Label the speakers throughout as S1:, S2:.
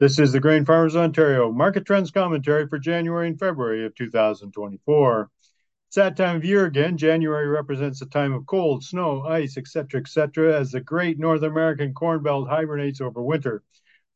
S1: This is the Grain Farmers Ontario market trends commentary for January and February of 2024. It's that time of year again. January represents a time of cold, snow, ice, etc., etc., as the great North American corn belt hibernates over winter.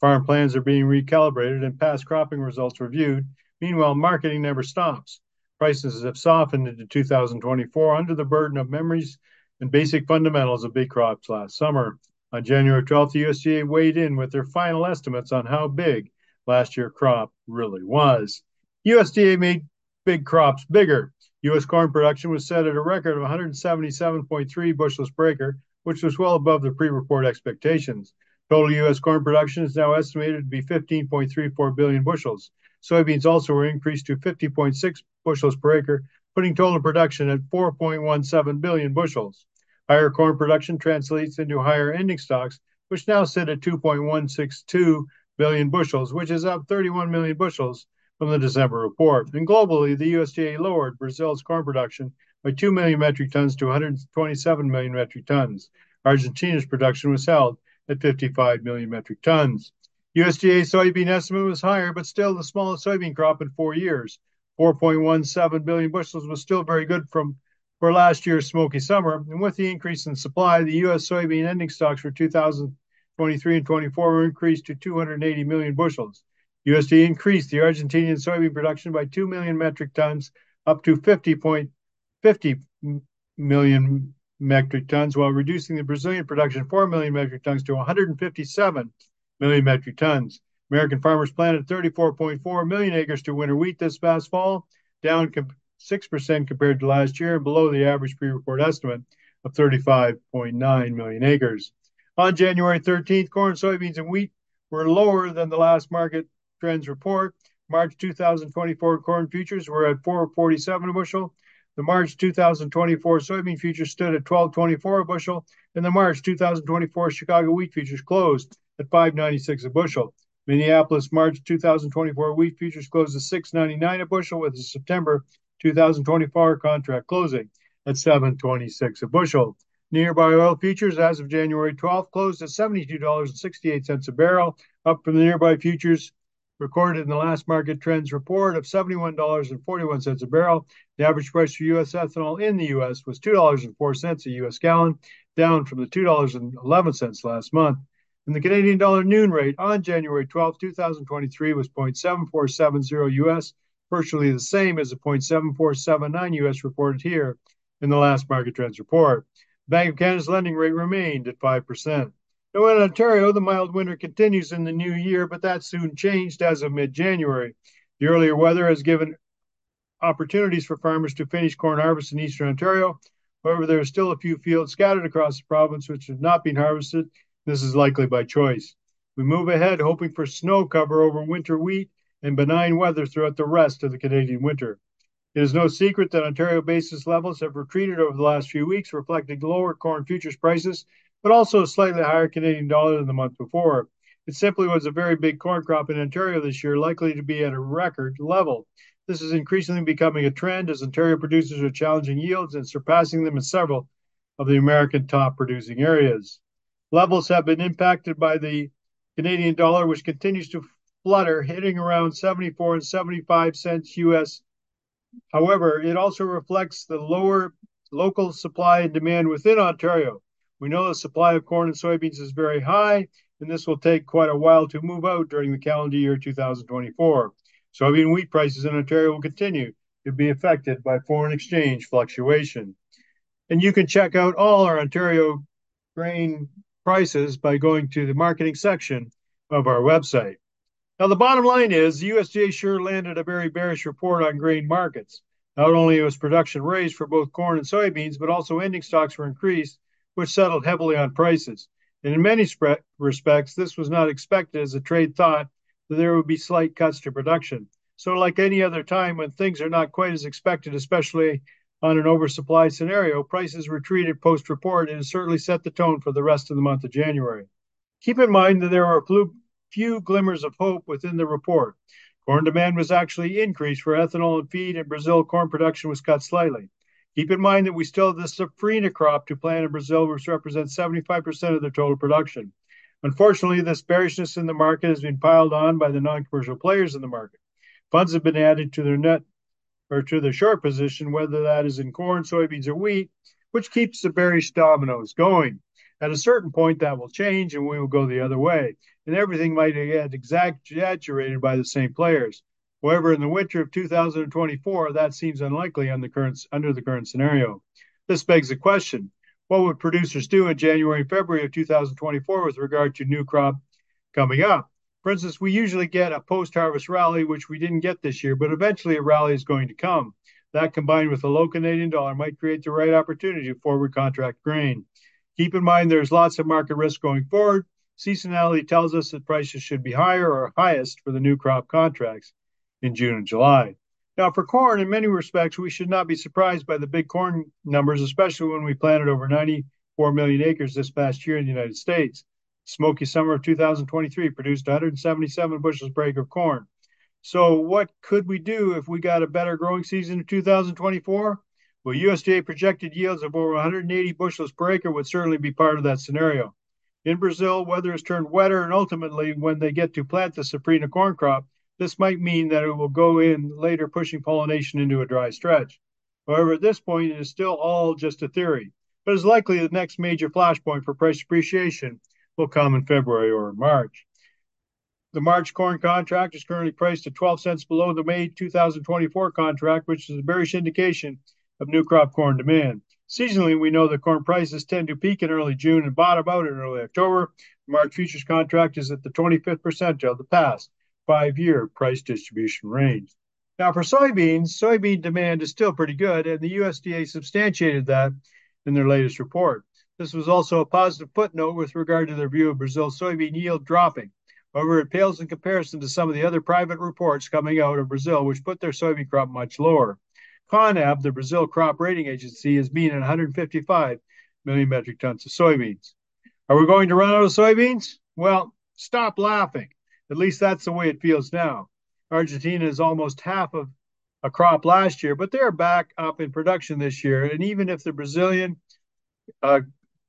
S1: Farm plans are being recalibrated and past cropping results reviewed. Meanwhile, marketing never stops. Prices have softened into 2024 under the burden of memories and basic fundamentals of big crops last summer. On January 12th, the USDA weighed in with their final estimates on how big last year's crop really was. USDA made big crops bigger. U.S. corn production was set at a record of 177.3 bushels per acre, which was well above the pre report expectations. Total U.S. corn production is now estimated to be 15.34 billion bushels. Soybeans also were increased to 50.6 bushels per acre, putting total production at 4.17 billion bushels. Higher corn production translates into higher ending stocks, which now sit at 2.162 billion bushels, which is up 31 million bushels from the December report. And globally, the USDA lowered Brazil's corn production by 2 million metric tons to 127 million metric tons. Argentina's production was held at 55 million metric tons. USDA soybean estimate was higher, but still the smallest soybean crop in four years. 4.17 billion bushels was still very good from for last year's smoky summer. And with the increase in supply, the U.S. soybean ending stocks for 2023 and 24 were increased to 280 million bushels. USDA increased the Argentinian soybean production by 2 million metric tons up to 50.50 million metric tons, while reducing the Brazilian production 4 million metric tons to 157 million metric tons. American farmers planted 34.4 million acres to winter wheat this past fall, down 6% compared to last year and below the average pre report estimate of 35.9 million acres. On January 13th, corn, soybeans, and wheat were lower than the last market trends report. March 2024 corn futures were at 447 a bushel. The March 2024 soybean futures stood at 1224 a bushel, and the March 2024 Chicago wheat futures closed at 596 a bushel. Minneapolis March 2024 wheat futures closed at 699 a bushel with the September 2024 contract closing at 726 a bushel. Nearby oil futures as of January 12th closed at $72.68 a barrel, up from the nearby futures recorded in the last market trends report of $71.41 a barrel. The average price for U.S. ethanol in the U.S. was $2.04 a U.S. gallon, down from the $2.11 last month. And the Canadian dollar noon rate on January 12, 2023 was 0.7470 US, virtually the same as the 0.7479 US reported here in the last market trends report. Bank of Canada's lending rate remained at 5%. Now, in Ontario, the mild winter continues in the new year, but that soon changed as of mid January. The earlier weather has given opportunities for farmers to finish corn harvest in eastern Ontario. However, there are still a few fields scattered across the province which have not been harvested. This is likely by choice. We move ahead hoping for snow cover over winter wheat and benign weather throughout the rest of the Canadian winter. It is no secret that Ontario basis levels have retreated over the last few weeks, reflecting lower corn futures prices, but also a slightly higher Canadian dollar than the month before. It simply was a very big corn crop in Ontario this year, likely to be at a record level. This is increasingly becoming a trend as Ontario producers are challenging yields and surpassing them in several of the American top producing areas. Levels have been impacted by the Canadian dollar, which continues to flutter, hitting around 74 and 75 cents US. However, it also reflects the lower local supply and demand within Ontario. We know the supply of corn and soybeans is very high, and this will take quite a while to move out during the calendar year 2024. Soybean wheat prices in Ontario will continue to be affected by foreign exchange fluctuation. And you can check out all our Ontario grain prices by going to the marketing section of our website. Now, the bottom line is the USDA sure landed a very bearish report on grain markets. Not only was production raised for both corn and soybeans, but also ending stocks were increased, which settled heavily on prices. And in many respects, this was not expected as the trade thought that there would be slight cuts to production. So, like any other time when things are not quite as expected, especially on an oversupply scenario, prices retreated post report and certainly set the tone for the rest of the month of January. Keep in mind that there are few glimmers of hope within the report. Corn demand was actually increased for ethanol and feed, and Brazil corn production was cut slightly. Keep in mind that we still have the safrinha crop to plant in Brazil, which represents 75% of the total production. Unfortunately, this bearishness in the market has been piled on by the non-commercial players in the market. Funds have been added to their net or to their short position, whether that is in corn, soybeans, or wheat, which keeps the bearish dominoes going. At a certain point, that will change and we will go the other way, and everything might get exaggerated by the same players. However, in the winter of 2024, that seems unlikely the current, under the current scenario. This begs the question what would producers do in January and February of 2024 with regard to new crop coming up? For instance, we usually get a post harvest rally, which we didn't get this year, but eventually a rally is going to come. That combined with a low Canadian dollar might create the right opportunity to forward contract grain. Keep in mind there's lots of market risk going forward. Seasonality tells us that prices should be higher or highest for the new crop contracts in June and July. Now, for corn, in many respects, we should not be surprised by the big corn numbers, especially when we planted over 94 million acres this past year in the United States. Smoky summer of 2023 produced 177 bushels per acre of corn. So, what could we do if we got a better growing season in 2024? Well, USDA projected yields of over 180 bushels per acre would certainly be part of that scenario. In Brazil, weather has turned wetter, and ultimately, when they get to plant the safrinha corn crop, this might mean that it will go in later, pushing pollination into a dry stretch. However, at this point, it is still all just a theory, but it's likely the next major flashpoint for price appreciation will come in February or March. The March corn contract is currently priced at 12 cents below the May 2024 contract, which is a bearish indication of new crop corn demand. Seasonally, we know that corn prices tend to peak in early June and bottom out in early October. The March futures contract is at the 25th percentile of the past five-year price distribution range. Now, for soybeans, soybean demand is still pretty good, and the USDA substantiated that in their latest report. This was also a positive footnote with regard to their view of Brazil's soybean yield dropping. However, it pales in comparison to some of the other private reports coming out of Brazil, which put their soybean crop much lower. CONAB, the Brazil Crop Rating Agency, is at 155 million metric tons of soybeans. Are we going to run out of soybeans? Well, stop laughing. At least that's the way it feels now. Argentina is almost half of a crop last year, but they're back up in production this year. And even if the Brazilian, uh,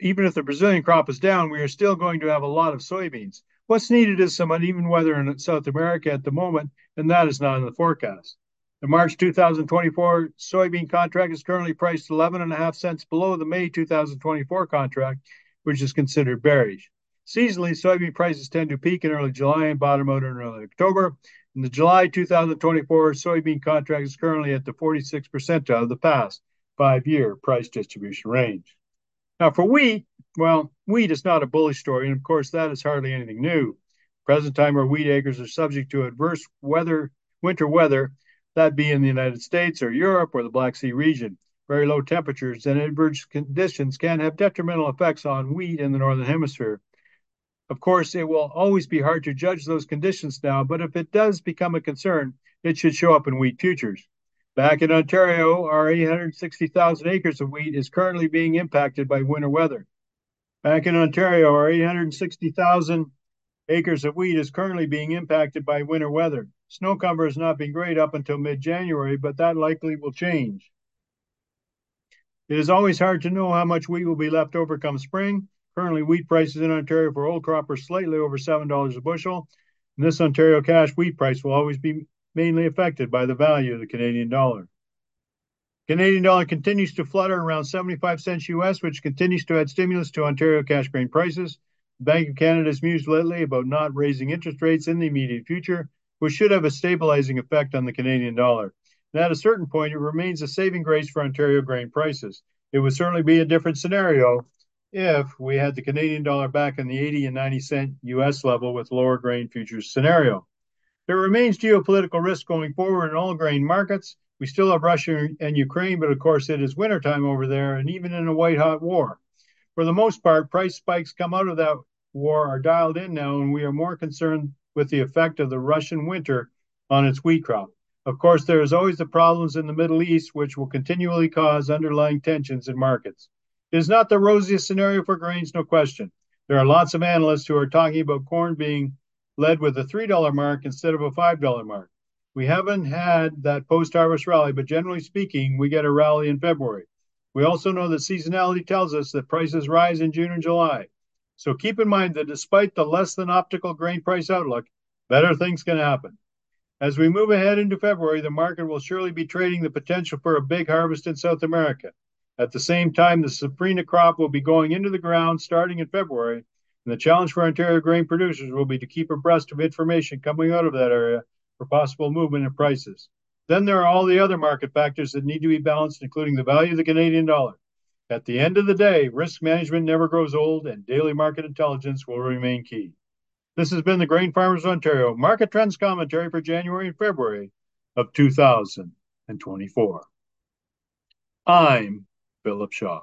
S1: even if the Brazilian crop is down, we are still going to have a lot of soybeans. What's needed is some uneven weather in South America at the moment, and that is not in the forecast. The March 2024 soybean contract is currently priced 11.5 cents below the May 2024 contract, which is considered bearish. Seasonally, soybean prices tend to peak in early July and bottom out in early October. And the July 2024 soybean contract is currently at the 46 percentile of the past five year price distribution range. Now, for wheat, well, wheat is not a bullish story, and of course, that is hardly anything new. Present time, our wheat acres are subject to adverse weather, winter weather, that be in the United States or Europe or the Black Sea region. Very low temperatures and adverse conditions can have detrimental effects on wheat in the Northern Hemisphere. Of course, it will always be hard to judge those conditions now, but if it does become a concern, it should show up in wheat futures. Back in Ontario, our 860,000 acres of wheat is currently being impacted by winter weather. Back in Ontario, our 860,000 acres of wheat is currently being impacted by winter weather. Snow cover has not been great up until mid January, but that likely will change. It is always hard to know how much wheat will be left over come spring, Currently, wheat prices in Ontario for old crop are slightly over $7 a bushel. And this Ontario cash wheat price will always be mainly affected by the value of the Canadian dollar. Canadian dollar continues to flutter around 75 cents US, which continues to add stimulus to Ontario cash grain prices. Bank of Canada has mused lately about not raising interest rates in the immediate future, which should have a stabilizing effect on the Canadian dollar. And at a certain point, it remains a saving grace for Ontario grain prices. It would certainly be a different scenario if we had the Canadian dollar back in the 80 and 90 cent US level with lower grain futures scenario. There remains geopolitical risk going forward in all grain markets. We still have Russia and Ukraine, but of course it is wintertime over there, and even in a white hot war. For the most part, price spikes come out of that war are dialed in now, and we are more concerned with the effect of the Russian winter on its wheat crop. Of course, there is always the problems in the Middle East, which will continually cause underlying tensions in markets. It is not the rosiest scenario for grains, no question. There are lots of analysts who are talking about corn being led with a $3 mark instead of a $5 mark. We haven't had that post harvest rally, but generally speaking, we get a rally in February. We also know that seasonality tells us that prices rise in June and July. So keep in mind that despite the less than optical grain price outlook, better things can happen. As we move ahead into February, the market will surely be trading the potential for a big harvest in South America. At the same time, the safrinha crop will be going into the ground starting in February, and the challenge for Ontario grain producers will be to keep abreast of information coming out of that area for possible movement in prices. Then there are all the other market factors that need to be balanced, including the value of the Canadian dollar. At the end of the day, risk management never grows old, and daily market intelligence will remain key. This has been the Grain Farmers of Ontario Market Trends Commentary for January and February of 2024. I'm Philip Shaw.